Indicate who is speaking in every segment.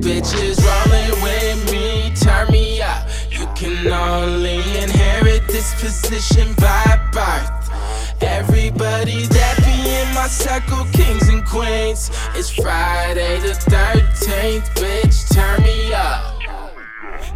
Speaker 1: bitches rolling with me, turn me up. You can only inherit this position by birth. Everybody that be in my circle, kings and queens. It's Friday the 13th, bitch, turn me up.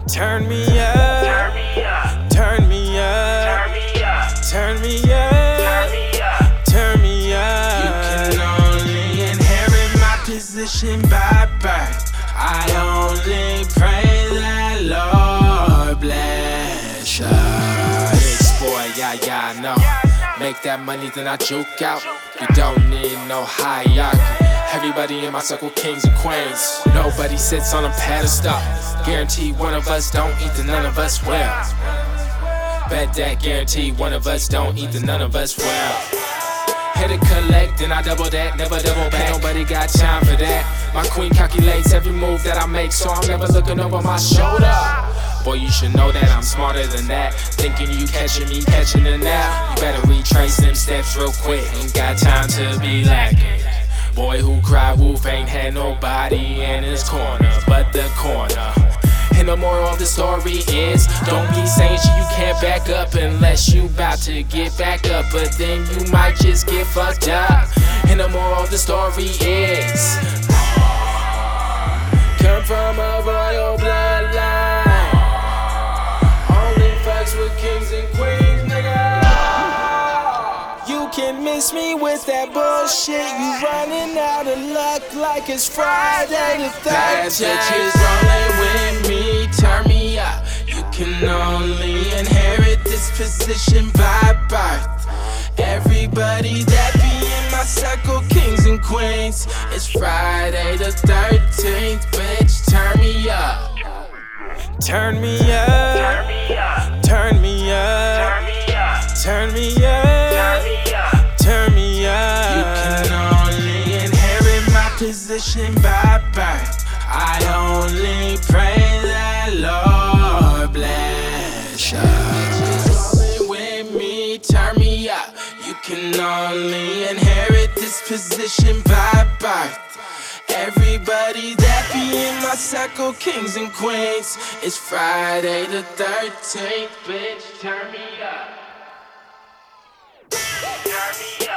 Speaker 1: Turn me up. Turn me up. Turn me up. Turn me up. Turn me up. You can only inherit my position by birth. I only pray that Lord bless you. Bitch, boy, yeah, yeah, I know. Make that money, then I juke out. You don't need no hierarchy. Everybody in my circle, kings and queens. Nobody sits on a pedestal. Guarantee one of us don't eat, then none of us will. Bet that guarantee one of us don't eat, then none of us will. Hit a collect, then I double that, never double back. Nobody got time for that. My queen calculates every move that I make, so I'm never looking over my shoulder. Boy, you should know that I'm smarter than that. Thinking you catching me, catching the nap. You better retrace them steps real quick. Ain't got time to be lacking. Boy who cried wolf ain't had nobody in his corner but the corner. Moral of the story is don't be saying shit you can't back up unless you bout to get back up. But then you might just get fucked up. And the moral of the story is come from a royal bloodline. Only fucks with kings and queens, nigga. You can miss me with that bullshit. You running out of luck like it's Friday the 13th. Bad bitches rolling with can only inherit this position by birth. Everybody that be in my circle, kings and queens. It's Friday the 13th, bitch, turn me up. Turn me up. Turn me up. Turn me up. Turn me up. You can only inherit my position by birth. I only pray that Lord can only inherit this position by birth. Everybody that be in my circle, kings and queens. It's Friday the 13th, bitch. Turn me up. Turn me up.